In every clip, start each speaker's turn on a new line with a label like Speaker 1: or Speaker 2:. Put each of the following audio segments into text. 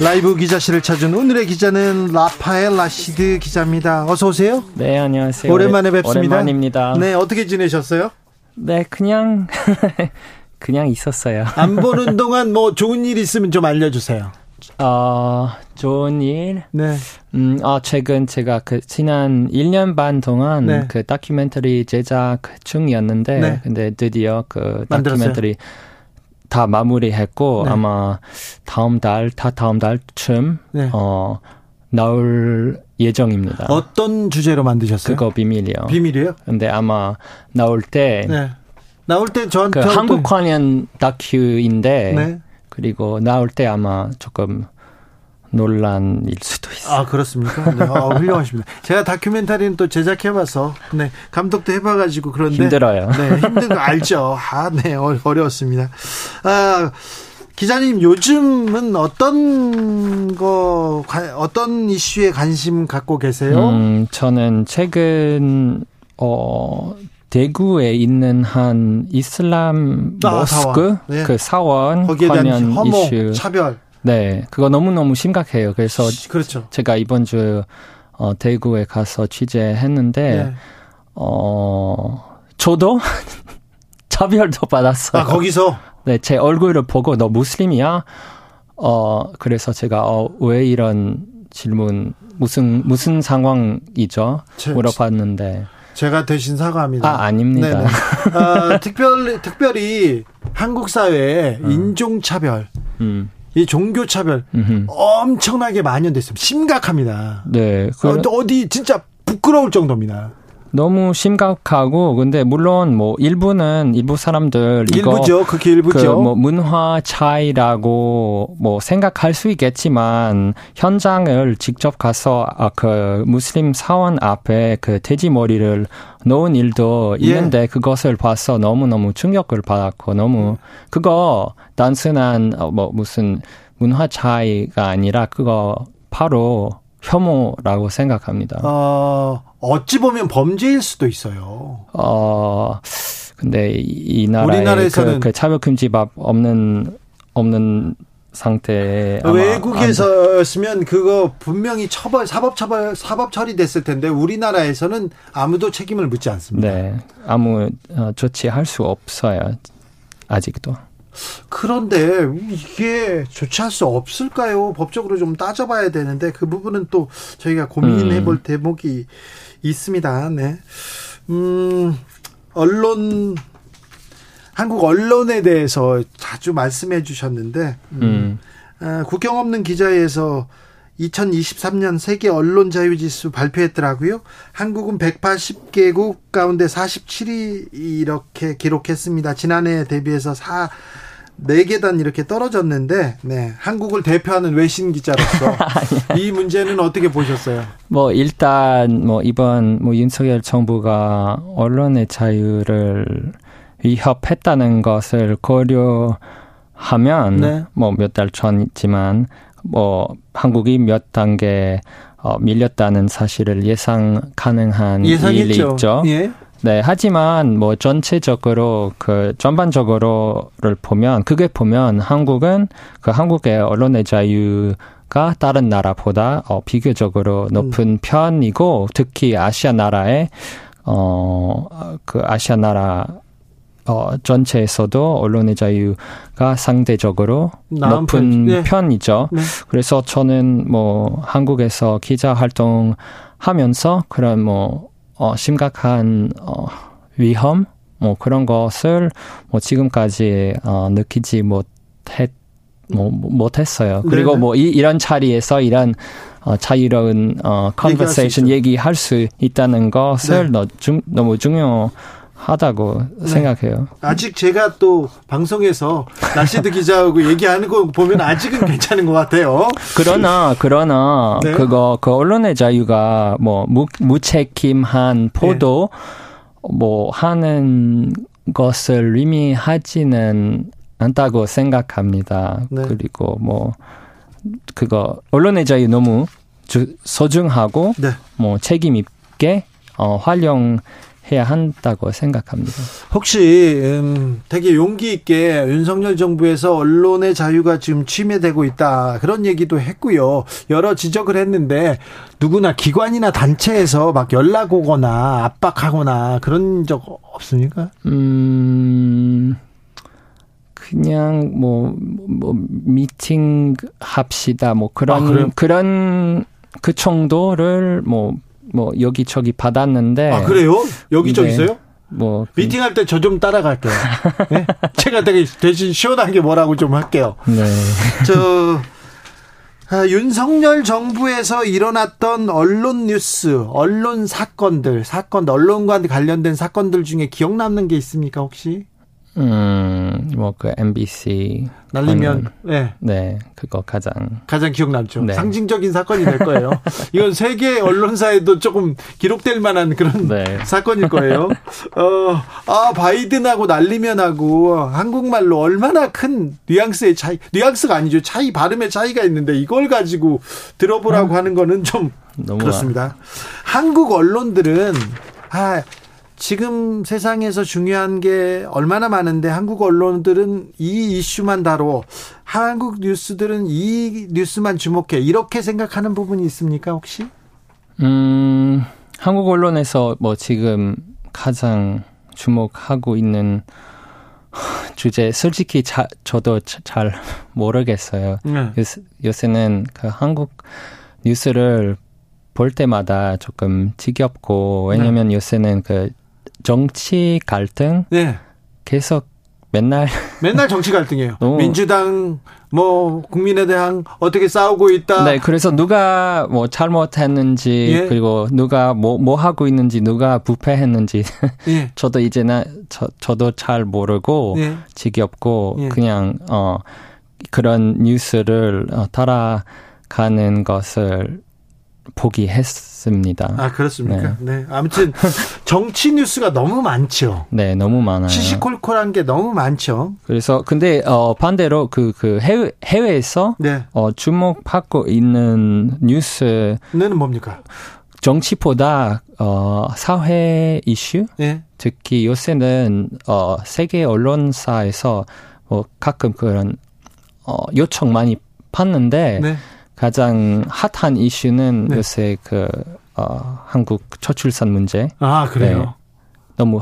Speaker 1: 라이브 기자실을 찾은 오늘의 기자는 라파엘 라시드 기자입니다. 어서 오세요.
Speaker 2: 네, 안녕하세요.
Speaker 1: 오랜만에 뵙습니다.
Speaker 2: 오랜만입니다.
Speaker 1: 네, 어떻게 지내셨어요?
Speaker 2: 네, 그냥 그냥 있었어요.
Speaker 1: 안 보는 동안 뭐 좋은 일 있으면 좀 알려주세요.
Speaker 2: 어, 좋은 일.
Speaker 1: 네.
Speaker 2: 음, 어, 최근 제가 그 지난 1년 반 동안
Speaker 1: 네.
Speaker 2: 그 다큐멘터리 제작 중이었는데,
Speaker 1: 네.
Speaker 2: 근데 드디어 그
Speaker 1: 만들었어요?
Speaker 2: 다 마무리했고
Speaker 1: 네.
Speaker 2: 아마 다음 달, 다 다음 달쯤
Speaker 1: 네.
Speaker 2: 어 나올 예정입니다.
Speaker 1: 어떤 주제로 만드셨어요?
Speaker 2: 그거 비밀이요.
Speaker 1: 비밀이에요?
Speaker 2: 근데 아마 나올 때
Speaker 1: 네. 나올 때 저한테
Speaker 2: 그 한국 관련 다큐인데
Speaker 1: 네.
Speaker 2: 그리고 나올 때 아마 조금 논란일 수도 있어요.
Speaker 1: 아 그렇습니까? 네, 아, 훌륭하십니다. 제가 다큐멘터리는 또 제작해봐서 네 감독도 해봐가지고 그런데
Speaker 2: 힘들어요.
Speaker 1: 네 힘든 거 알죠. 아네 어려웠습니다. 아 기자님 요즘은 어떤 거 관- 어떤 이슈에 관심 갖고 계세요?
Speaker 2: 음, 저는 최근 어 대구에 있는 한 이슬람
Speaker 1: 아,
Speaker 2: 모스크
Speaker 1: 사원. 네.
Speaker 2: 그 사원
Speaker 1: 거기에 대한
Speaker 2: 관련
Speaker 1: 혐오,
Speaker 2: 이슈
Speaker 1: 차별.
Speaker 2: 네 그거 너무 너무 심각해요. 그래서
Speaker 1: 그렇죠.
Speaker 2: 제가 이번 주 어, 대구에 가서 취재했는데
Speaker 1: 네.
Speaker 2: 어 저도 차별도 받았어요.
Speaker 1: 아 거기서
Speaker 2: 네, 제 얼굴을 보고 너 무슬림이야? 어, 그래서 제가 어, 왜 이런 질문 무슨 무슨 상황이죠?
Speaker 1: 제-
Speaker 2: 물어봤는데
Speaker 1: 제가 대신 사과합니다.
Speaker 2: 아, 아닙니다.
Speaker 1: 네네. 아, 특별히 특별히 한국 사회에 인종 차별,
Speaker 2: 음.
Speaker 1: 이 종교 차별
Speaker 2: 음흠.
Speaker 1: 엄청나게 만연됐습니다. 심각합니다.
Speaker 2: 네. 그,
Speaker 1: 어, 또 어디 진짜 부끄러울 정도입니다.
Speaker 2: 너무 심각하고 근데 물론 뭐 일부는 일부 사람들
Speaker 1: 일부죠. 그게 일부죠.
Speaker 2: 그 뭐 문화 차이라고 뭐 생각할 수 있겠지만 현장을 직접 가서 아, 그 무슬림 사원 앞에 그 돼지 머리를 놓은 일도
Speaker 1: 예.
Speaker 2: 있는데 그것을 봐서 너무 너무 충격을 받았고 너무 그거 단순한 어, 뭐 무슨 문화 차이가 아니라 그거 바로 혐오라고 생각합니다.
Speaker 1: 어, 어찌 보면 범죄일 수도 있어요.
Speaker 2: 어, 근데 이, 이 나라에
Speaker 1: 우리나라에서는
Speaker 2: 그, 그 차별 금지법 없는 없는 상태에
Speaker 1: 외국에서였으면 그거 분명히 처벌, 사법 처벌, 사법 처리됐을 텐데 우리나라에서는 아무도 책임을 묻지 않습니다.
Speaker 2: 네, 아무 어, 조치할 수 없어요. 아직도.
Speaker 1: 그런데 이게 조치할 수 없을까요? 법적으로 좀 따져봐야 되는데 그 부분은 또 저희가 고민해 볼 대목이 있습니다. 네. 음, 언론, 한국 언론에 대해서 자주 말씀해 주셨는데, 음,
Speaker 2: 음.
Speaker 1: 아, 국경 없는 기자에서 2023년 세계 언론 자유 지수 발표했더라고요. 한국은 180개국 가운데 47위 이렇게 기록했습니다. 지난해 대비해서 4 4계단 이렇게 떨어졌는데 네. 한국을 대표하는 외신 기자로서 이 문제는 어떻게 보셨어요?
Speaker 2: 뭐 일단 뭐 이번 뭐 윤석열 정부가 언론의 자유를 위협했다는 것을 고려하면
Speaker 1: 네.
Speaker 2: 뭐몇 달 전이지만 뭐 한국이 몇 단계 어, 밀렸다는 사실을 예상 가능한 일이
Speaker 1: 예상했죠.
Speaker 2: 있죠.
Speaker 1: 예.
Speaker 2: 네, 하지만 뭐 전체적으로 그 전반적으로를 보면 그게 보면 한국은 그 한국의 언론의 자유가 다른 나라보다 어 비교적으로 높은 편이고 특히 아시아 나라의 어그 아시아 나라 어 전체에서도 언론의 자유가 상대적으로 높은
Speaker 1: 편- 예.
Speaker 2: 편이죠.
Speaker 1: 네.
Speaker 2: 그래서 저는 뭐 한국에서 기자 활동 하면서 그런 뭐 어, 심각한 어, 위험 뭐 그런 것을 뭐 지금까지 어, 느끼지 못했 뭐 못했어요. 그리고 뭐 이, 이런 자리에서 이런 어, 자유로운 어, conversation 얘기할 수 있다는 것을 네. 너, 중, 너무 중요 하다고 네. 생각해요.
Speaker 1: 아직 제가 또 방송에서 날씨드 기자하고 얘기하는 거 보면 아직은 괜찮은 것 같아요.
Speaker 2: 그러나 그러나 네. 그거 그 언론의 자유가 뭐 무, 무책임한 보도 네. 뭐 하는 것을 의미하지는 않다고 생각합니다. 네. 그리고 뭐 그거 언론의 자유 너무 주, 소중하고 네. 뭐 책임 있게 어, 활용 해야 한다고 생각합니다.
Speaker 1: 혹시 음, 되게 용기 있게 윤석열 정부에서 언론의 자유가 지금 침해되고 있다 그런 얘기도 했고요. 여러 지적을 했는데 누구나 기관이나 단체에서 막 연락 오거나 압박하거나 그런 적 없습니까? 음.
Speaker 2: 그냥 뭐, 뭐, 미팅 합시다. 뭐 그런, 아, 그런 그 정도를 뭐, 뭐 여기저기 받았는데.
Speaker 1: 아, 그래요? 여기저기 있어요? 네. 뭐 미팅 할 때 저 좀 따라갈게요. 네? 제가 되게 대신 시원한 게 뭐라고 좀 할게요. 네. 저 아, 윤석열 정부에서 일어났던 언론 뉴스, 언론 사건들, 사건, 언론과 관련된 사건들 중에 기억 남는 게 있습니까 혹시?
Speaker 2: 음, 뭐 그 MBC
Speaker 1: 날리면
Speaker 2: 네. 네, 그거 가장
Speaker 1: 가장 기억 남죠. 네. 상징적인 사건이 될 거예요. 이건 세계 언론사에도 조금 기록될 만한 그런 네. 사건일 거예요. 어, 아 바이든하고 날리면하고 한국말로 얼마나 큰 뉘앙스의 차이, 뉘앙스가 아니죠. 차이 발음의 차이가 있는데 이걸 가지고 들어보라고 음. 하는 거는 좀 그렇습니다. 한국 언론들은 아 지금 세상에서 중요한 게 얼마나 많은데 한국 언론들은 이 이슈만 다뤄 한국 뉴스들은 이 뉴스만 주목해 이렇게 생각하는 부분이 있습니까 혹시?
Speaker 2: 음 한국 언론에서 뭐 지금 가장 주목하고 있는 주제 솔직히 자, 저도 잘 모르겠어요. 네. 요새, 요새는 그 한국 뉴스를 볼 때마다 조금 지겹고 왜냐면 네. 요새는 그 정치 갈등 네. 계속 맨날
Speaker 1: 맨날 정치 갈등이에요. 민주당 뭐 국민의당 어떻게 싸우고 있다.
Speaker 2: 네, 그래서 누가 뭐 잘못했는지 예. 그리고 누가 뭐뭐 뭐 하고 있는지 누가 부패했는지 예. 저도 이제는 저 저도 잘 모르고 예. 지겹고 예. 그냥 어 그런 뉴스를 어, 따라가는 것을 포기했습니다.
Speaker 1: 아 그렇습니까? 네. 네. 아무튼 정치 뉴스가 너무 많죠.
Speaker 2: 네, 너무 많아요.
Speaker 1: 시시콜콜한 게 너무 많죠.
Speaker 2: 그래서 근데 어 반대로 그그 그 해외 해외에서 네. 어 주목받고 있는 뉴스는
Speaker 1: 뭡니까?
Speaker 2: 정치보다 어 사회 이슈, 네. 특히 요새는 어 세계 언론사에서 뭐 가끔 그런 어 요청 많이 받는데. 네. 가장 핫한 이슈는 네. 요새 그 어, 한국 저출산 문제.
Speaker 1: 아 그래요? 네.
Speaker 2: 너무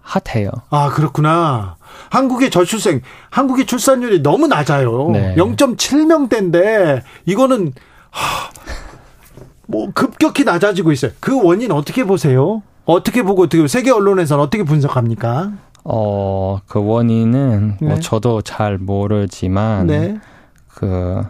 Speaker 2: 핫해요.
Speaker 1: 아 그렇구나. 한국의 저출생, 한국의 출산율이 너무 낮아요. 네. 0.7명대인데 이거는 하, 뭐 급격히 낮아지고 있어요. 그 원인 어떻게 보세요? 어떻게 보고 어떻게 세계 언론에서는 어떻게 분석합니까?
Speaker 2: 어, 그 원인은 뭐 네. 뭐 저도 잘 모르지만 네. 그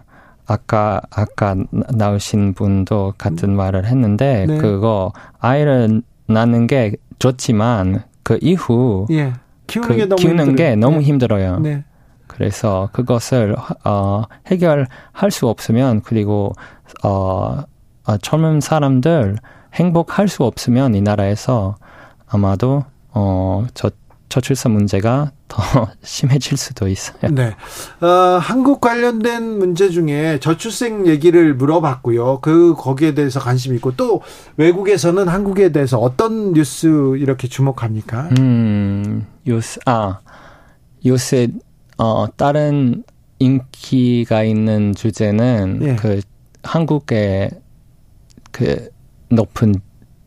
Speaker 2: 아까 아까 나오신 분도 같은 음. 말을 했는데 네. 그거 아이를 낳는 게 좋지만 그 이후 예. 키우는, 그 게, 너무 키우는 게 너무 네. 힘들어요. 네. 그래서 그것을 어, 해결할 수 없으면 그리고 어, 어 젊은 사람들 행복할 수 없으면 이 나라에서 아마도 어, 저 저출산 문제가 더 심해질 수도 있어요.
Speaker 1: 네. 어, 한국 관련된 문제 중에 저출생 얘기를 물어봤고요. 그 거기에 대해서 관심 있고 또 외국에서는 한국에 대해서 어떤 뉴스 이렇게 주목합니까? 음,
Speaker 2: 요새 아 요새 어 다른 인기가 있는 주제는 예. 그 한국의 그 높은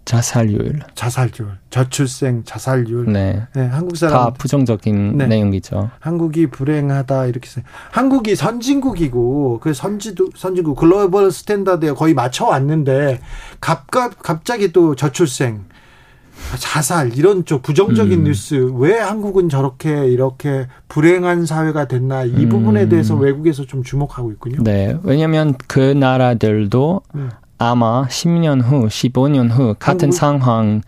Speaker 2: 자살률.
Speaker 1: 자살률, 저출생 자살률.
Speaker 2: 네.
Speaker 1: 네, 한국 사람
Speaker 2: 다 부정적인
Speaker 1: 네.
Speaker 2: 내용이죠.
Speaker 1: 한국이 불행하다 이렇게 써. 한국이 선진국이고 그 선지도 선진국 global standard에 거의 맞춰 왔는데 갑갑 갑자기 또 저출생 자살 이런 쪽 부정적인
Speaker 2: 음.
Speaker 1: 뉴스 왜 한국은 저렇게 이렇게 불행한 사회가 됐나 이 부분에
Speaker 2: 음.
Speaker 1: 대해서 외국에서 좀 주목하고 있군요.
Speaker 2: 네. 왜냐면 그 나라들도
Speaker 1: 음.
Speaker 2: 아마 10년 후, 15년 후 같은
Speaker 1: 한국?
Speaker 2: 상황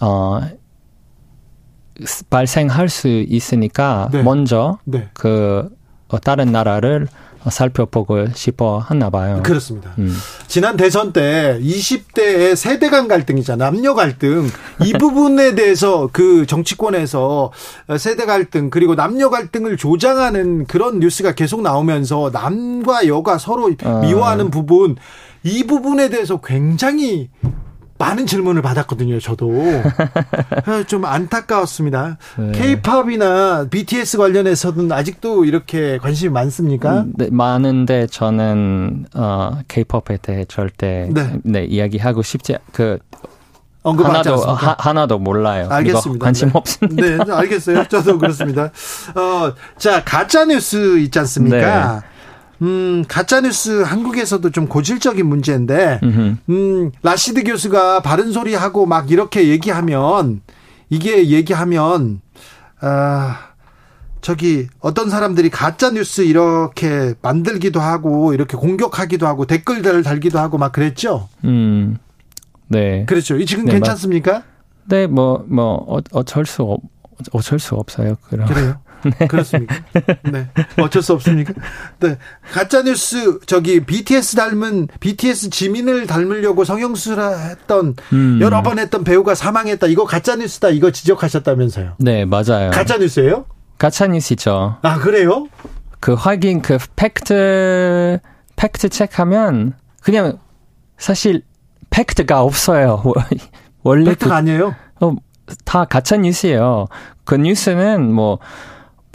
Speaker 2: 어 스- 발생할 수 있으니까
Speaker 1: 네.
Speaker 2: 먼저
Speaker 1: 네.
Speaker 2: 그 어, 다른 나라를 어, 살펴보고 싶어 하나 봐요.
Speaker 1: 그렇습니다.
Speaker 2: 음.
Speaker 1: 지난 대선 때 20대의 세대 간 갈등이잖아. 남녀 갈등. 이 부분에 대해서 그 정치권에서 세대 갈등 그리고 남녀 갈등을 조장하는 그런 뉴스가 계속 나오면서 남과 여가 서로
Speaker 2: 아.
Speaker 1: 미워하는 부분 이 부분에 대해서 굉장히 많은 질문을 받았거든요, 저도. 아, 좀 안타까웠습니다.
Speaker 2: 네.
Speaker 1: 케이팝이나 BTS 관련해서는 아직도 이렇게 관심이 많습니까?
Speaker 2: 네, 많은데 저는 어 K-팝에 대해 절대
Speaker 1: 네.
Speaker 2: 네, 이야기하고 싶지 그 하나도? 하, 하나도 몰라요.
Speaker 1: 알겠습니다.
Speaker 2: 관심
Speaker 1: 네.
Speaker 2: 없습니다.
Speaker 1: 네, 알겠어요. 저도 그렇습니다. 어, 자, 가짜 뉴스 있지 않습니까?
Speaker 2: 네.
Speaker 1: 음, 가짜뉴스 한국에서도 좀 고질적인 문제인데. 음, 라시드 교수가 바른 소리 하고 막 이렇게 얘기하면, 이게 얘기하면, 아, 저기, 어떤 사람들이 가짜 뉴스 이렇게 만들기도 하고, 이렇게 공격하기도 하고, 댓글들을 달기도 하고 막 그랬죠?
Speaker 2: 음. 네.
Speaker 1: 그렇죠. 이 지금
Speaker 2: 네,
Speaker 1: 괜찮습니까?
Speaker 2: 네, 뭐, 뭐, 어, 어쩔 수, 없, 어쩔 수 없어요. 그럼.
Speaker 1: 그래요? 그렇습니까? 네. 어쩔 수 없습니까? 네. 가짜뉴스, 저기, BTS 닮은, BTS 지민을 닮으려고 성형수술 했던,
Speaker 2: 음.
Speaker 1: 여러 번 했던 배우가 사망했다. 이거 가짜뉴스다. 이거 지적하셨다면서요.
Speaker 2: 네, 맞아요.
Speaker 1: 가짜뉴스예요
Speaker 2: 가짜 뉴스죠.
Speaker 1: 아, 그래요?
Speaker 2: 그 확인, 그 팩트, 팩트 체크하면 그냥 사실 팩트가 없어요. 원래 그,
Speaker 1: 팩트가 아니에요?
Speaker 2: 어, 다 가짜 뉴스예요. 그 뉴스는 뭐,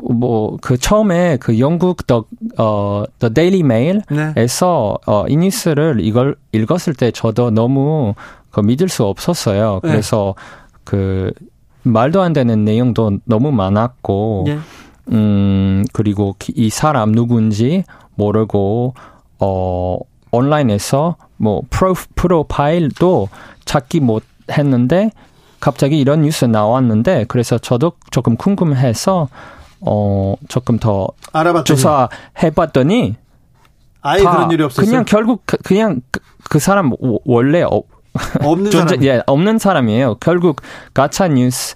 Speaker 2: 뭐, 그 처음에 그 영국 the, 어, The Daily Mail
Speaker 1: 네.
Speaker 2: 에서 어, 이 뉴스를 이걸 읽었을 때 저도 너무 그 믿을 수 없었어요.
Speaker 1: 네.
Speaker 2: 그래서 그 말도 안 되는 내용도 너무 많았고,
Speaker 1: 예.
Speaker 2: 음 그리고 기- 이 사람 누군지 모르고 어 온라인에서 뭐 프로 프로파일도 찾기 못 했는데 갑자기 이런 뉴스 나왔는데 그래서 저도 조금 궁금해서 어 조금 더
Speaker 1: 알아봤더니.
Speaker 2: 조사해봤더니
Speaker 1: 아예
Speaker 2: 다
Speaker 1: 그런 일이 없었어요.
Speaker 2: 그냥 결국 그- 그냥 그, 그 사람 워- 원래 어,
Speaker 1: 없는
Speaker 2: 존재
Speaker 1: 사람.
Speaker 2: 예 없는 사람이에요. 결국 가짜 뉴스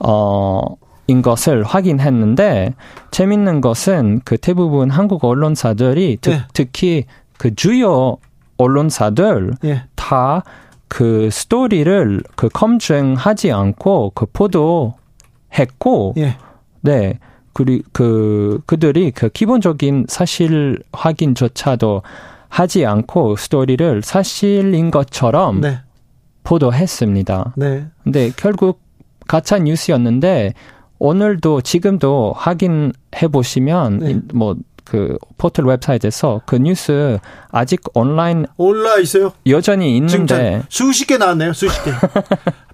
Speaker 2: 어 인 것을 확인했는데 재밌는 것은 그 대부분 한국 언론사들이 특,
Speaker 1: 네.
Speaker 2: 특히 그 주요 언론사들
Speaker 1: 예.
Speaker 2: 다그 스토리를 그 검증하지 않고 그 보도했고
Speaker 1: 예.
Speaker 2: 네. 그리 그 그들이 그 기본적인 사실 확인조차도 하지 않고 스토리를 사실인 것처럼
Speaker 1: 네.
Speaker 2: 보도했습니다.
Speaker 1: 네.
Speaker 2: 근데 결국 가짜 뉴스였는데 오늘도 지금도 확인해 보시면
Speaker 1: 네.
Speaker 2: 뭐 그 포털 웹사이트에서 그 뉴스 아직 온라인
Speaker 1: 올라 있어요.
Speaker 2: 여전히 있는데
Speaker 1: 자- 수십 개 나왔네요. 수십 개.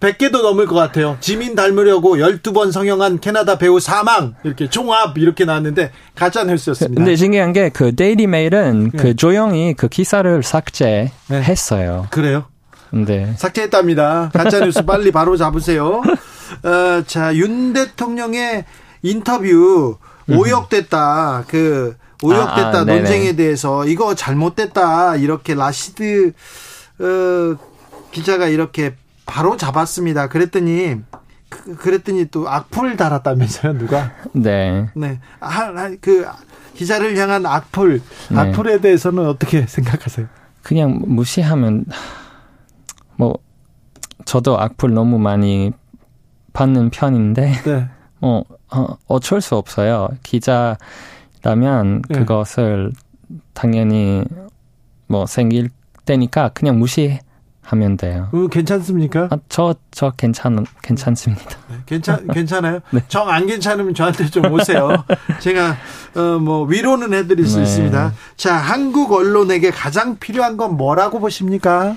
Speaker 1: 100개도 넘을 것 같아요. 지민 닮으려고 12번 성형한 캐나다 배우 사망. 이렇게 종합 이렇게 나왔는데 가짜 뉴스였습니다.
Speaker 2: 근데 신기한 게 그 데일리 메일은
Speaker 1: 네.
Speaker 2: 그 조용히 그 기사를 삭제했어요.
Speaker 1: 그래요.
Speaker 2: 근데
Speaker 1: 삭제했답니다. 가짜 뉴스 빨리 바로 잡으세요. 어, 자, 윤 대통령의 인터뷰 오역됐다. 그 오역됐다
Speaker 2: 아, 아.
Speaker 1: 논쟁에 대해서 이거 잘못됐다. 이렇게 라시드 어, 기자가 이렇게 바로 잡았습니다. 그랬더니 그, 그랬더니 또 악플 달았다면서요, 누가?
Speaker 2: 네.
Speaker 1: 네. 아, 아, 그 기자를 향한 악플,
Speaker 2: 네.
Speaker 1: 악플에 대해서는 어떻게 생각하세요?
Speaker 2: 그냥 무시하면 뭐 저도 악플 너무 많이 받는 편인데
Speaker 1: 네.
Speaker 2: 어, 어 어쩔 수 없어요. 기자라면
Speaker 1: 네.
Speaker 2: 그것을 당연히 뭐 생길 때니까 그냥 무시하면 돼요.
Speaker 1: 어, 괜찮습니까?
Speaker 2: 아, 저, 저 괜찮, 괜찮습니다.
Speaker 1: 네, 괜찮 괜찮아요.
Speaker 2: 네.
Speaker 1: 정안 괜찮으면 저한테 좀 오세요. 제가 어 뭐 위로는 해드릴 수
Speaker 2: 네.
Speaker 1: 있습니다. 자, 한국 언론에게 가장 필요한 건 뭐라고 보십니까?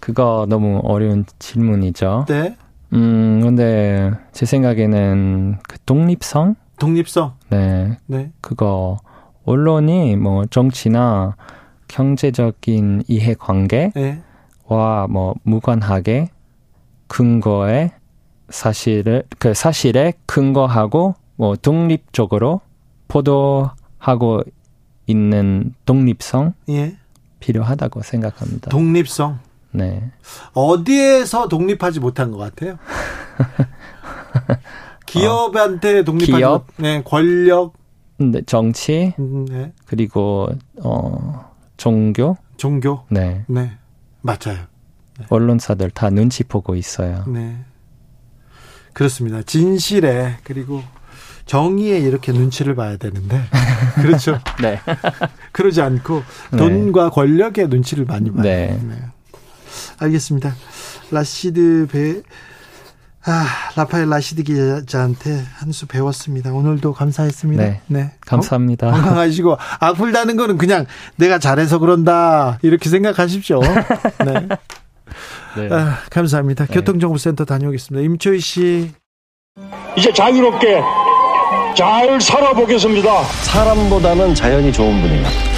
Speaker 2: 그거 너무 어려운 질문이죠.
Speaker 1: 네.
Speaker 2: 음, 근데 제 생각에는 그 독립성?
Speaker 1: 독립성.
Speaker 2: 네.
Speaker 1: 네.
Speaker 2: 그거 언론이 뭐 정치나 경제적인 이해관계와
Speaker 1: 네.
Speaker 2: 뭐 무관하게 근거에 사실을 그 사실에 근거하고 뭐 독립적으로 보도하고 있는 독립성
Speaker 1: 예.
Speaker 2: 필요하다고 생각합니다.
Speaker 1: 독립성.
Speaker 2: 네.
Speaker 1: 어디에서 독립하지 못한 것 같아요? 기업한테 독립하지
Speaker 2: 기업?
Speaker 1: 못, 네, 권력,
Speaker 2: 근데 정치
Speaker 1: 음, 네,
Speaker 2: 그리고 어 종교
Speaker 1: 종교,
Speaker 2: 네
Speaker 1: 네, 맞아요.
Speaker 2: 언론사들 다 눈치 보고 있어요.
Speaker 1: 네, 그렇습니다. 진실에 그리고 정의에 이렇게 눈치를 봐야 되는데 그렇죠.
Speaker 2: 네.
Speaker 1: 그러지 않고
Speaker 2: 네.
Speaker 1: 돈과 권력에 눈치를 많이 봐요.
Speaker 2: 네.
Speaker 1: 알겠습니다. 라시드 배, 아, 라파엘 라시드 기자한테 한 수 배웠습니다. 오늘도 감사했습니다.
Speaker 2: 네. 감사합니다.
Speaker 1: 건강하시고 아플다는 거는 그냥 내가 잘해서 그런다 이렇게 생각하십시오. 네.
Speaker 2: 네.
Speaker 1: 아, 감사합니다. 교통정보센터 다녀오겠습니다. 임초희 씨.
Speaker 3: 이제 자유롭게 잘 살아보겠습니다.
Speaker 4: 사람보다는 자연이 좋은 분이에요.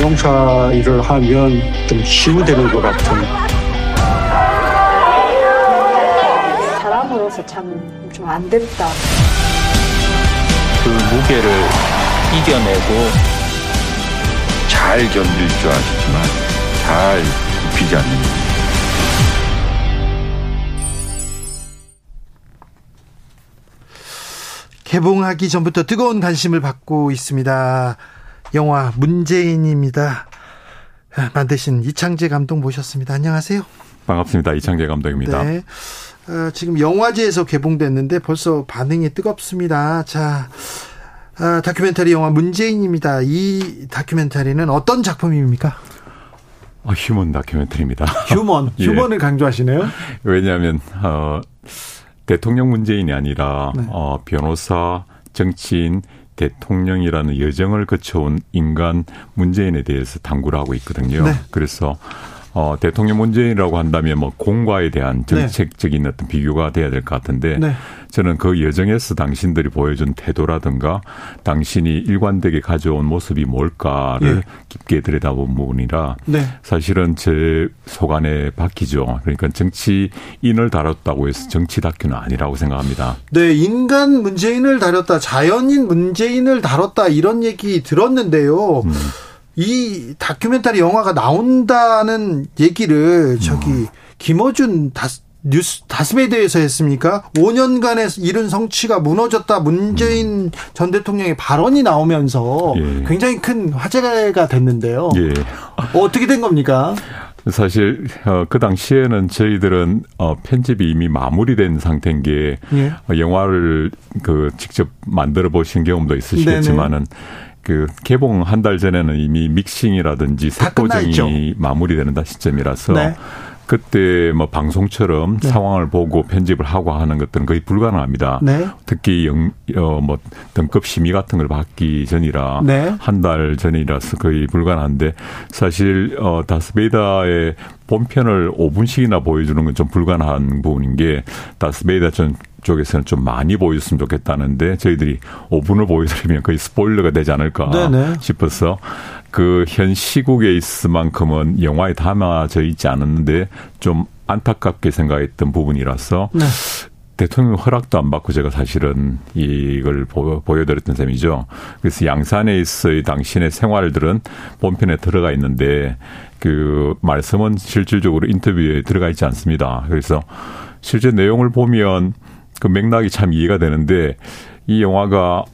Speaker 3: 농사 일을 하면 좀 치유되는 것 같은
Speaker 5: 사람으로서 참 좀 안 됐다.
Speaker 6: 그 무게를 이겨내고
Speaker 4: 잘 견딜 줄 아시지만 잘 굽히지 않는
Speaker 1: 개봉하기 전부터 뜨거운 관심을 받고 있습니다. 영화 문재인입니다. 아, 만드신 이창재 감독 모셨습니다. 안녕하세요.
Speaker 7: 반갑습니다. 이창재 감독입니다.
Speaker 1: 네. 어, 지금 영화제에서 개봉됐는데 벌써 반응이 뜨겁습니다. 자, 아, 다큐멘터리 영화 문재인입니다. 이 다큐멘터리는 어떤 작품입니까?
Speaker 7: 어, 휴먼 다큐멘터리입니다.
Speaker 1: 휴먼,
Speaker 7: 예.
Speaker 1: 휴먼을 강조하시네요.
Speaker 7: 왜냐하면 어, 대통령 문재인이 아니라
Speaker 1: 네.
Speaker 7: 어, 변호사, 정치인, 대통령이라는 여정을 거쳐온 인간 문재인에 대해서 탐구를 하고 있거든요.
Speaker 1: 네.
Speaker 7: 그래서 어, 대통령 문재인이라고 한다면 뭐 공과에 대한 정책적인 어떤 비교가 돼야 될 것 같은데
Speaker 1: 네.
Speaker 7: 저는 그 여정에서 당신들이 보여준 태도라든가 당신이 일관되게 가져온 모습이 뭘까를
Speaker 1: 예.
Speaker 7: 깊게 들여다본 부분이라
Speaker 1: 네.
Speaker 7: 사실은 제 속안에 박히죠. 그러니까 정치인을 다뤘다고 해서 정치 다큐는 아니라고 생각합니다.
Speaker 1: 네, 인간 문재인을 다뤘다, 자연인 문재인을 다뤘다, 이런 얘기 들었는데요.
Speaker 7: 음.
Speaker 1: 이 다큐멘터리 영화가 나온다는 얘기를 저기
Speaker 7: 음.
Speaker 1: 김어준 다스, 뉴스 다스베이드에서 했습니까? 5년간의 이룬 성취가 무너졌다. 문재인 전 대통령의 발언이 나오면서
Speaker 7: 예.
Speaker 1: 굉장히 큰 화제가 됐는데요.
Speaker 7: 예.
Speaker 1: 어떻게 된 겁니까?
Speaker 7: 사실 어, 그 당시에는 저희들은 어, 편집이 이미 마무리된 상태인 게
Speaker 1: 예.
Speaker 7: 어, 영화를 그 직접 만들어 보신 경험도 있으시겠지만은 그 개봉 한 달 전에는 이미 믹싱이라든지 색보정이 마무리되는 시점이라서
Speaker 1: 네.
Speaker 7: 그때 뭐 방송처럼 상황을 보고 편집을 하고 하는 것들은 거의 불가능합니다.
Speaker 1: 네.
Speaker 7: 특히 영, 어, 뭐, 등급 심의 같은 걸 받기 전이라
Speaker 1: 네.
Speaker 7: 한달 전이라서 거의 불가능한데 사실 어, 다스베이다의 본편을 5분씩이나 보여주는 건 좀 불가능한 부분인 게 다스베이다 전 쪽에서는 좀 많이 보여줬으면 좋겠다는데 저희들이 5분을 보여드리면 거의 스포일러가 되지 않을까
Speaker 1: 네네.
Speaker 7: 싶어서 그 현 시국에 있을 만큼은 영화에 담아져 있지 않았는데 좀 안타깝게 생각했던 부분이라서
Speaker 1: 네.
Speaker 7: 대통령 허락도 안 받고 제가 사실은 이걸 보, 보여드렸던 셈이죠. 그래서 양산에 있어의 당신의 생활들은 본편에 들어가 있는데 그 말씀은 실질적으로 인터뷰에 들어가 있지 않습니다. 그래서 실제 내용을 보면 그 맥락이 참 이해가 되는데 이 영화가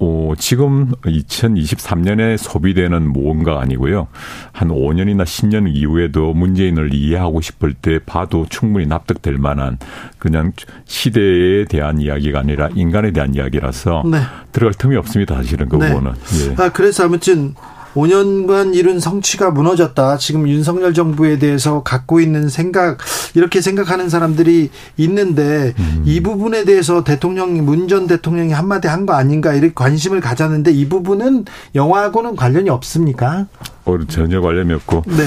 Speaker 7: 어, 지금 2023년에 소비되는 무언가 아니고요. 한 5년이나 10년 이후에도 문재인을 이해하고 싶을 때 봐도 충분히 납득될 만한 그냥 시대에 대한 이야기가 아니라 인간에 대한 이야기라서
Speaker 1: 네.
Speaker 7: 들어갈 틈이 없습니다. 사실은 그
Speaker 1: 네.
Speaker 7: 부분은. 예.
Speaker 1: 아, 그래서 아무튼 5년간 이룬 성취가 무너졌다. 지금 윤석열 정부에 대해서 갖고 있는 생각, 이렇게 생각하는 사람들이 있는데
Speaker 7: 음.
Speaker 1: 이 부분에 대해서 대통령이, 문 전 대통령이 한마디 한 거 아닌가 이렇게 관심을 가졌는데 이 부분은 영화하고는 관련이 없습니까?
Speaker 7: 어, 전혀 관련이 없고
Speaker 1: 네.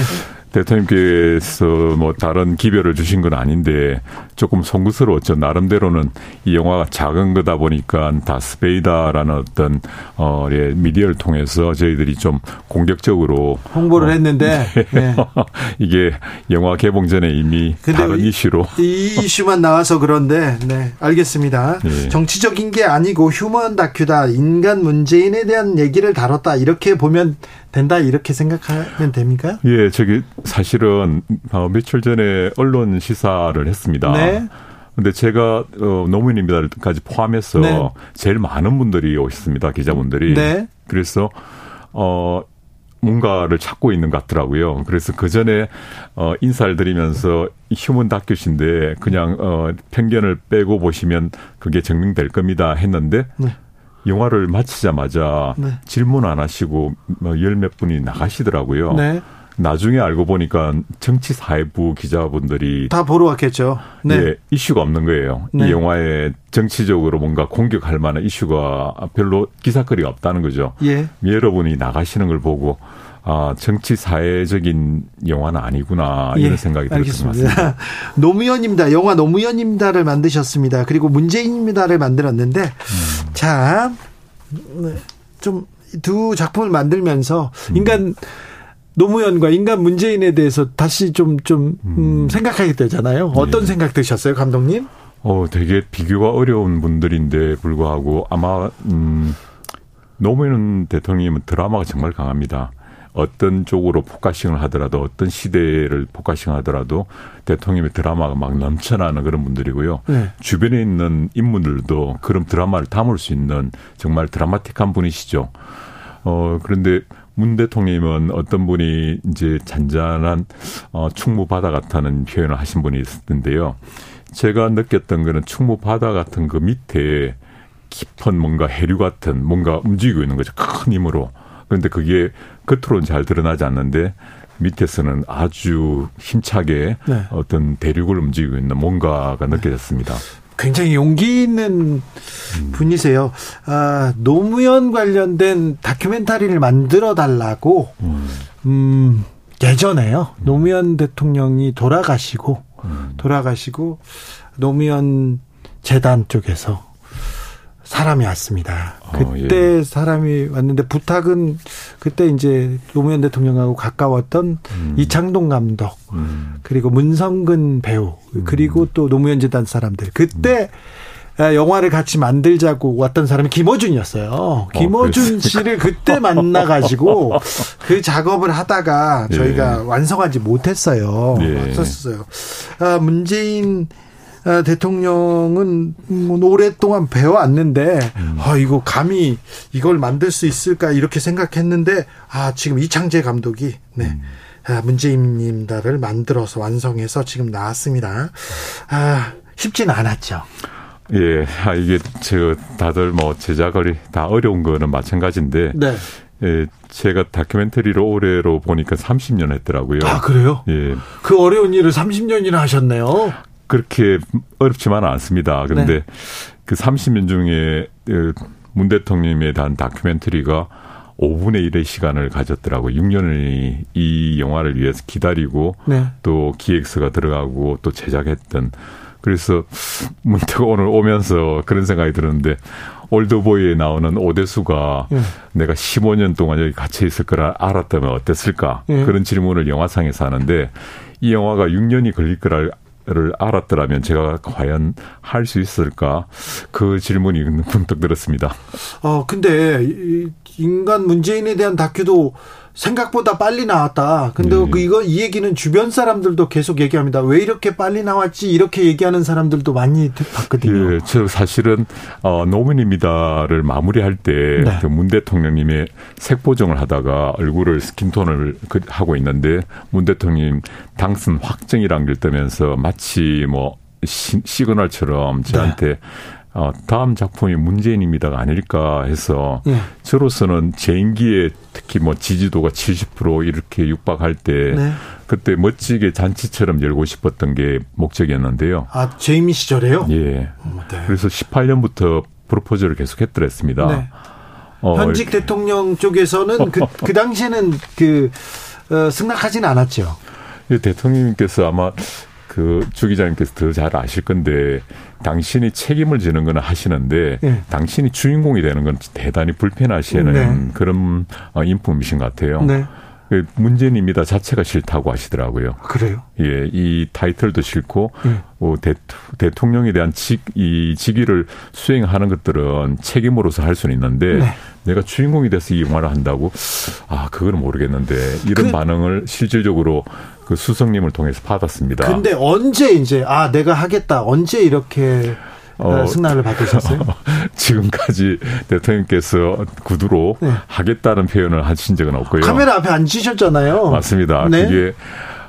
Speaker 7: 대통령께서 뭐 다른 기별을 주신 건 아닌데 조금 송구스러웠죠. 나름대로는 이 영화가 작은 거다 보니까 다스베이다라는 어떤 어 예, 미디어를 통해서 저희들이 좀 공격적으로
Speaker 1: 홍보를 어, 했는데 네.
Speaker 7: 네. 이게 영화 개봉 전에 이미 다른 이, 이슈로
Speaker 1: 이 이슈만 나와서 그런데 네 알겠습니다. 네. 정치적인 게 아니고 휴먼 다큐다 인간 문재인에 대한 얘기를 다뤘다 이렇게 보면 된다 이렇게 생각하면 됩니까?
Speaker 7: 예, 저기 사실은 어, 며칠 전에 언론 시사를 했습니다. 네. 근데 제가 어, 노무현입니다까지 포함해서 네. 제일 많은 분들이 오셨습니다. 기자분들이. 네. 그래서 어 뭔가를 찾고 있는 것 같더라고요. 그래서 그 전에 어 인사를 드리면서 휴먼 다큐신데 그냥 어 편견을 빼고 보시면 그게 증명될 겁니다 했는데 네. 영화를 마치자마자 네. 질문 안 하시고 뭐열몇 분이 나가시더라고요. 네. 나중에 알고 보니까 정치 사회부 기자분들이
Speaker 1: 다 보러 왔겠죠.
Speaker 7: 네. 예, 이슈가 없는 거예요. 네. 이 영화에 정치적으로 뭔가 공격할 만한 이슈가 별로 기사거리가 없다는 거죠. 예. 여러분이 나가시는 걸 보고 아, 정치 사회적인 영화는 아니구나 이런 예, 생각이 들었던 것 같습니다.
Speaker 1: 노무현입니다. 영화 노무현입니다를 만드셨습니다. 그리고 문재인입니다를 만들었는데 음. 자, 좀 두 작품을 만들면서 음. 인간 노무현과 인간 문재인에 대해서 다시 좀, 좀, 음, 음. 생각하게 되잖아요. 어떤 예. 생각 드셨어요, 감독님?
Speaker 7: 어, 되게 비교가 어려운 분들인데 불구하고 아마, 음, 노무현 대통령님은 드라마가 정말 강합니다. 어떤 쪽으로 focusing을 하더라도 어떤 시대를 focusing 하더라도 대통령의 드라마가 막 넘쳐나는 그런 분들이고요. 네. 주변에 있는 인물들도 그런 드라마를 담을 수 있는 정말 드라마틱한 분이시죠. 어, 그런데 문 대통령님은 어떤 분이 이제 잔잔한 어, 충무 바다 같다는 표현을 하신 분이 있었는데요. 제가 느꼈던 거는 충무 바다 같은 그 밑에 깊은 뭔가 해류 같은 뭔가 움직이고 있는 거죠. 큰 힘으로. 그런데 그게 겉으로는 잘 드러나지 않는데 밑에서는 아주 힘차게 네. 어떤 대륙을 움직이고 있는 뭔가가 느껴졌습니다.
Speaker 1: 굉장히 용기 있는 음. 분이세요. 아, 노무현 관련된 다큐멘터리를 만들어 달라고, 음, 음 예전에요. 음. 노무현 대통령이 돌아가시고, 음. 돌아가시고, 노무현 재단 쪽에서 사람이 왔습니다. 어, 그때 예. 사람이 왔는데 부탁은 그때 이제 노무현 대통령하고 가까웠던 음. 이창동 감독 음. 그리고 문성근 배우 음. 그리고 또 노무현 재단 사람들 그때 음. 영화를 같이 만들자고 왔던 사람이 김어준이었어요. 어, 김어준 씨를 그때 만나가지고 그 작업을 하다가 저희가 예. 완성하지 못했어요. 예. 없었어요. 아, 문재인 아, 대통령은 뭐 오랫동안 배워왔는데 음. 아 이거 감히 이걸 만들 수 있을까 이렇게 생각했는데 아 지금 이창재 감독이 네. 음. 아, 문재인님다를 만들어서 완성해서 지금 나왔습니다. 아 쉽지는 않았죠.
Speaker 7: 예, 아, 이게 저 다들 뭐 제작을 다 어려운 거는 마찬가지인데. 네. 예, 제가 다큐멘터리로 올해로 보니까 30년 했더라고요.
Speaker 1: 아, 그래요? 예. 그 어려운 일을 30년이나 하셨네요.
Speaker 7: 그렇게 어렵지만은 않습니다. 그런데 네. 그 30년 중에 그문 대통령에 대한 다큐멘터리가 5분의 1의 시간을 가졌더라고요. 6년을 이 영화를 위해서 기다리고 네. 또 기획서가 들어가고 또 제작했던 그래서 문득 오늘 오면서 그런 생각이 들었는데 올드보이에 나오는 오대수가 예. 내가 15년 동안 여기 갇혀 있을 거라 알았다면 어땠을까? 예. 그런 질문을 영화상에서 하는데 이 영화가 6년이 걸릴 거라 를 알았더라면 제가 과연 할 수 있을까 그 질문이 문득 들었습니다.
Speaker 1: 어 근데 인간 문재인에 대한 다큐도 생각보다 빨리 나왔다. 근데 네. 그 이거 이 얘기는 주변 사람들도 계속 얘기합니다. 왜 이렇게 빨리 나왔지? 이렇게 얘기하는 사람들도 많이 봤거든요.
Speaker 7: 예, 저 사실은 어 노무현입니다를 마무리할 때문 네. 그 대통령님의 색보정을 하다가 얼굴을 스킨톤을 그 하고 있는데 문 대통령 당선 확정이란 걸 뜨면서 마치 뭐 시, 시그널처럼 저한테 네. 어, 다음 작품이 문재인입니다가 아닐까 해서 예. 저로서는 제 임기에 특히 뭐 지지도가 70% 이렇게 육박할 때 네. 그때 멋지게 잔치처럼 열고 싶었던 게 목적이었는데요.
Speaker 1: 아 제이미 시절에요?
Speaker 7: 예. 어, 네. 그래서 18년부터 프로포즈를 계속 했더랬습니다. 네.
Speaker 1: 어, 현직 이렇게. 대통령 쪽에서는 그, 그 당시에는 그 어, 승낙하지는 않았죠.
Speaker 7: 대통령님께서 아마 그 주 기자님께서 더 잘 아실 건데 당신이 책임을 지는 거는 하시는데 네. 당신이 주인공이 되는 건 대단히 불편하시는 네. 그런 어, 인품이신 것 같아요. 네. 그 문재인입니다 자체가 싫다고 하시더라고요.
Speaker 1: 그래요?
Speaker 7: 예, 이 타이틀도 싫고 네. 어, 대, 대통령에 대한 직, 이 직위를 수행하는 것들은 책임으로서 할 수는 있는데 네. 내가 주인공이 돼서 이 영화를 한다고 아 그거는 모르겠는데 이런 그, 반응을 실질적으로 그 수석님을 통해서 받았습니다.
Speaker 1: 근데 언제 이제 아 내가 하겠다 언제 이렇게 어, 승낙을 받으셨어요?
Speaker 7: 지금까지 대통령께서 구두로 네. 하겠다는 표현을 하신 적은 없고요.
Speaker 1: 카메라 앞에 앉으셨잖아요.
Speaker 7: 맞습니다. 네. 그게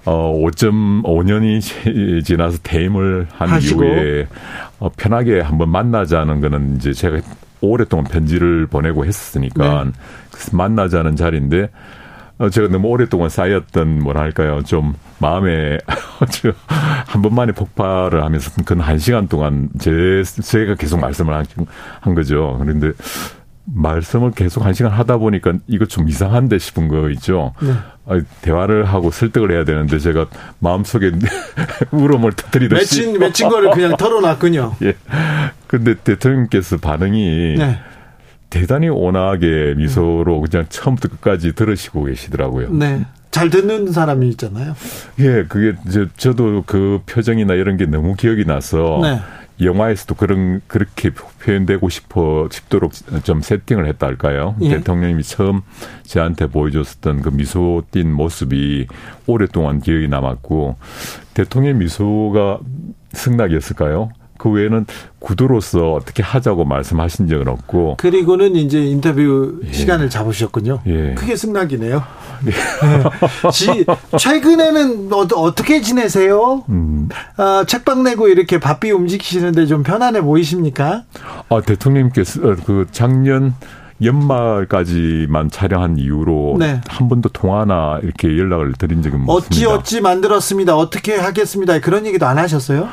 Speaker 7: 어 5.5년이 지나서 퇴임을 한 하시고. 이후에 어, 편하게 한번 만나자는 거는 이제 제가 오랫동안 편지를 보내고 했으니까 네. 만나자는 자리인데 어, 제가 너무 오랫동안 쌓였던 뭐랄까요 좀 마음에 한 번만에 폭발을 하면서 그한 시간 동안 제 제가 계속 말씀을 한, 한 거죠. 그런데 말씀을 계속 한 시간 하다 보니까 이거 좀 이상한데 싶은 거 있죠. 네. 대화를 하고 설득을 해야 되는데 제가 마음속에 울음을 터뜨리듯이
Speaker 1: 맺힌 맺힌 거를 그냥 털어놨군요.
Speaker 7: 예. 근데 대통령께서 반응이 네. 대단히 온화하게 미소로 그냥 처음부터 끝까지 들으시고 계시더라고요.
Speaker 1: 네. 잘 듣는 사람이 있잖아요.
Speaker 7: 예, 그게 저, 저도 그 표정이나 이런 게 너무 기억이 나서 네. 영화에서도 그런 그렇게 표현되고 싶어 싶도록 좀 세팅을 했다 할까요? 예. 대통령님이 처음 저한테 보여줬었던 그 미소 띈 모습이 오랫동안 기억이 남았고 대통령 미소가 승낙이었을까요? 그 외에는 구도로서 어떻게 하자고 말씀하신 적은 없고.
Speaker 1: 그리고는 이제 인터뷰 예. 시간을 잡으셨군요. 예. 크게 승낙이네요. 예. 지, 최근에는 어, 떻게 지내세요? 음. 아, 책방 내고 이렇게 바삐 움직이시는데 좀 편안해 보이십니까?
Speaker 7: 아, 대통령께서 어, 그 작년 연말까지만 촬영한 이후로 네. 한 번도 통화나 이렇게 연락을 드린 적은 없습니다.
Speaker 1: 어찌 어찌 만들었습니다. 어떻게 하겠습니다. 그런 얘기도 안 하셨어요?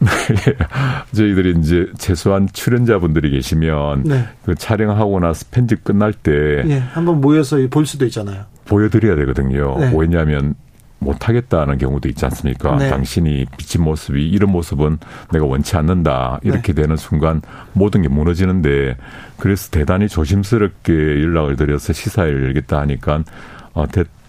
Speaker 7: 저희들이 이제 최소한 출연자분들이 계시면 네. 그 촬영하고 나서 편집 끝날 때
Speaker 1: 네, 한번 모여서 볼 수도 있잖아요.
Speaker 7: 보여드려야 되거든요. 네. 왜냐하면 못하겠다는 경우도 있지 않습니까? 네. 당신이 비친 모습이 이런 모습은 내가 원치 않는다. 이렇게 네. 되는 순간 모든 게 무너지는데 그래서 대단히 조심스럽게 연락을 드려서 시사회를 열겠다 하니까 어,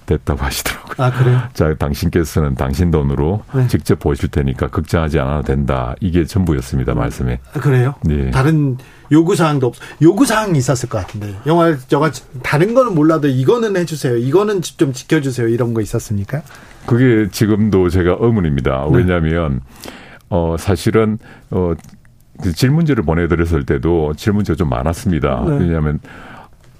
Speaker 7: 됐다고 하시더라고요.
Speaker 1: 아, 그래요?
Speaker 7: 자, 당신께서는 당신 돈으로 네. 직접 보실 테니까 걱정하지 않아도 된다. 이게 전부였습니다, 말씀에.
Speaker 1: 아, 그래요? 네. 다른 요구사항도 없, 요구사항이 있었을 것 같은데. 영화, 영화, 다른 거는 몰라도 이거는 해주세요. 이거는 좀 지켜주세요. 이런 거 있었습니까?
Speaker 7: 그게 지금도 제가 의문입니다. 네. 왜냐하면, 어, 사실은, 어, 그 질문지를 보내드렸을 때도 질문지가 좀 많았습니다. 네. 왜냐하면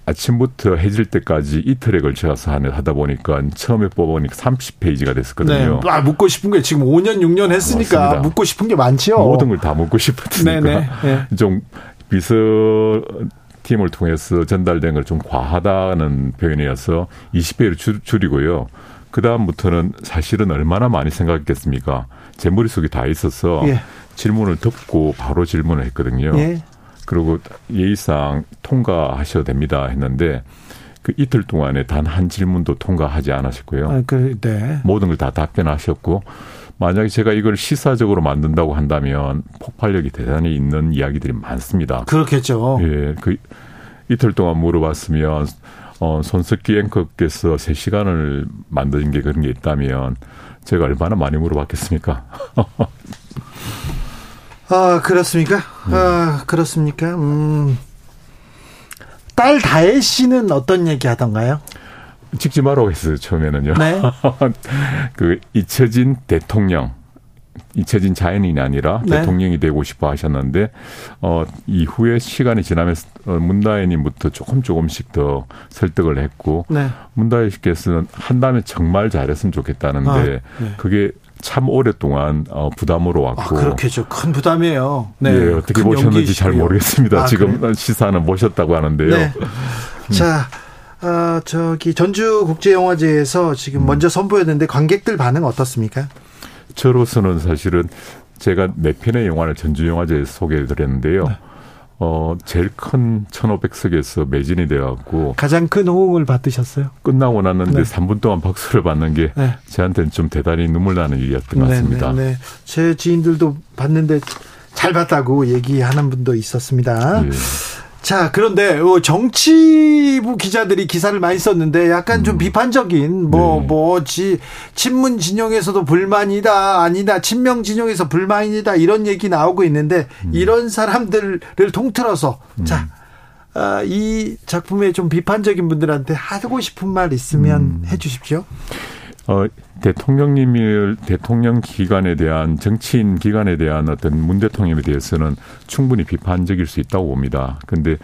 Speaker 7: 아침부터 해질 때까지 이틀에 걸쳐서 하다 보니까 처음에 뽑아보니까 30페이지가 됐었거든요.
Speaker 1: 네. 아, 묻고 싶은 게 지금 5년, 6년 했으니까 맞습니다. 묻고 싶은 게 많지요.
Speaker 7: 모든 걸 다 묻고 싶었으니까. 네네. 네. 좀 비서 팀을 통해서 전달된 걸 좀 과하다는 표현이어서 20배로 줄, 줄이고요. 그 다음부터는 사실은 얼마나 많이 생각했겠습니까? 제 머릿속에 다 있어서 예. 질문을 듣고 바로 질문을 했거든요. 예. 그리고 예의상 통과하셔도 됩니다 했는데 그 이틀 동안에 단 한 질문도 통과하지 않으셨고요. 아, 그, 네. 모든 걸 다 답변하셨고 만약에 제가 이걸 시사적으로 만든다고 한다면 폭발력이 대단히 있는 이야기들이 많습니다.
Speaker 1: 그렇겠죠.
Speaker 7: 예, 그 이틀 동안 물어봤으면 어, 손석기 앵커께서 세시간을 만든 게 그런 게 있다면 제가 얼마나 많이 물어봤겠습니까?
Speaker 1: 아, 그렇습니까? 음. 아, 그렇습니까? 음. 딸 다혜 씨는 어떤 얘기 하던가요?
Speaker 7: 찍지 말라고 했어요, 처음에는요. 네. 그, 잊혀진 대통령. 잊혀진 자연인이 아니라 네. 대통령이 되고 싶어 하셨는데, 어, 이후에 시간이 지나면서 어, 문다혜님부터 조금 조금씩 더 설득을 했고, 네. 문다혜 씨께서는 한다면 정말 잘했으면 좋겠다는데, 아, 네. 그게 참 오랫동안 어, 부담으로 왔고. 아,
Speaker 1: 그렇겠죠. 큰 부담이에요.
Speaker 7: 네. 네 어떻게 보셨는지 잘 모르겠습니다. 아, 지금 그래 시사는 모셨다고 하는데요. 네. 음.
Speaker 1: 자, 어, 저기 전주국제영화제에서 지금 음. 먼저 선보였는데 관객들 반응 어떻습니까?
Speaker 7: 저로서는 사실은 제가 네 편의 영화를 전주영화제에서 소개해드렸는데요. 네. 어, 제일 큰 1500석에서 매진이 되어갖고.
Speaker 1: 가장 큰 호응을 받으셨어요?
Speaker 7: 끝나고 났는데 네. 3분 동안 박수를 받는 게 네. 저한테는 좀 대단히 눈물 나는 일이었던 것 네, 같습니다. 네, 네,
Speaker 1: 제 지인들도 봤는데 잘 봤다고 얘기하는 분도 있었습니다. 예. 자, 그런데 어, 정치부 기자들이 기사를 많이 썼는데 약간 좀 음. 비판적인 뭐 네. 뭐지 친문 진영에서도 불만이다 아니다 친명 진영에서 불만이다 이런 얘기 나오고 있는데 음. 이런 사람들을 통틀어서 음. 자. 아, 이 작품에 좀 비판적인 분들한테 하고 싶은 말 있으면 음. 해 주십시오.
Speaker 7: 어, 대통령님을 대통령 기관에 대한 정치인 기관에 대한 어떤 문 대통령에 대해서는 충분히 비판적일 수 있다고 봅니다. 근데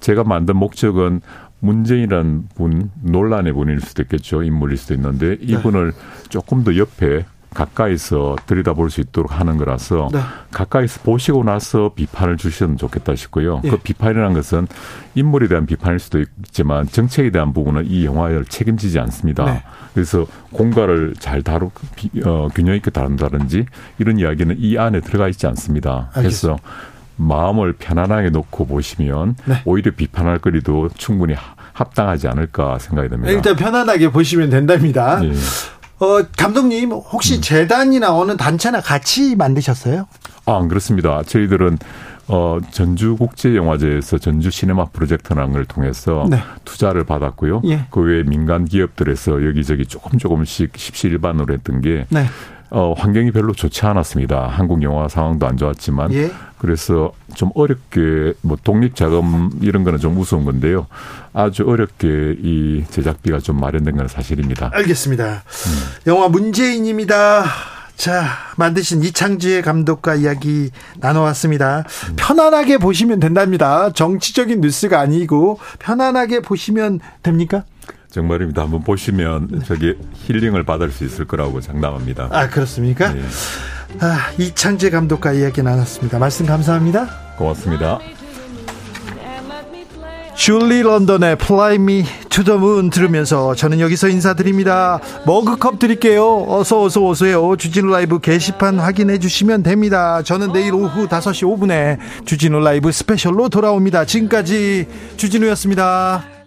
Speaker 7: 제가 만든 목적은 문재인이라는 분 논란의 분일 수도 있겠죠 인물일 수도 있는데 이분을 네. 조금 더 옆에 가까이서 들여다볼 수 있도록 하는 거라서 네. 가까이서 보시고 나서 비판을 주시면 좋겠다 싶고요. 예. 그 비판이라는 것은 인물에 대한 비판일 수도 있지만 정책에 대한 부분은 이 영화를 책임지지 않습니다. 네. 그래서 공과를 잘 다루 어, 균형 있게 다룬다든지 이런 이야기는 이 안에 들어가 있지 않습니다. 알겠습니다. 그래서 마음을 편안하게 놓고 보시면 네. 오히려 비판할 거리도 충분히 합당하지 않을까 생각이 됩니다.
Speaker 1: 일단 편안하게 보시면 된답니다. 예. 어, 감독님, 혹시 음. 재단이나 어느 단체나 같이 만드셨어요?
Speaker 7: 아, 그렇습니다. 저희들은 어, 전주국제영화제에서 전주 시네마 프로젝트라는 걸 통해서 네. 투자를 받았고요. 예. 그 외에 민간 기업들에서 여기저기 조금 조금씩 십시일반으로 했던 게 네. 어, 환경이 별로 좋지 않았습니다. 한국 영화 상황도 안 좋았지만 예. 그래서 좀 어렵게 뭐 독립 자금 이런 거는 좀 우스운 건데요. 아주 어렵게 이 제작비가 좀 마련된 건 사실입니다.
Speaker 1: 알겠습니다. 음. 영화 문재인입니다. 자, 만드신 이창지의 감독과 이야기 나눠왔습니다. 음. 편안하게 보시면 된답니다. 정치적인 뉴스가 아니고 편안하게 보시면 됩니까?
Speaker 7: 정말입니다. 한번 보시면 저기 힐링을 받을 수 있을 거라고 장담합니다.
Speaker 1: 아 그렇습니까? 네. 아, 이창재 감독과 이야기 나눴습니다. 말씀 감사합니다.
Speaker 7: 고맙습니다.
Speaker 1: 줄리 런던의 Fly Me to the Moon 들으면서 저는 여기서 인사드립니다. 머그컵 드릴게요. 어서 어서 오세요. 주진우 라이브 게시판 확인해 주시면 됩니다. 저는 내일 오후 5시 5분에 주진우 라이브 스페셜로 돌아옵니다. 지금까지 주진우였습니다.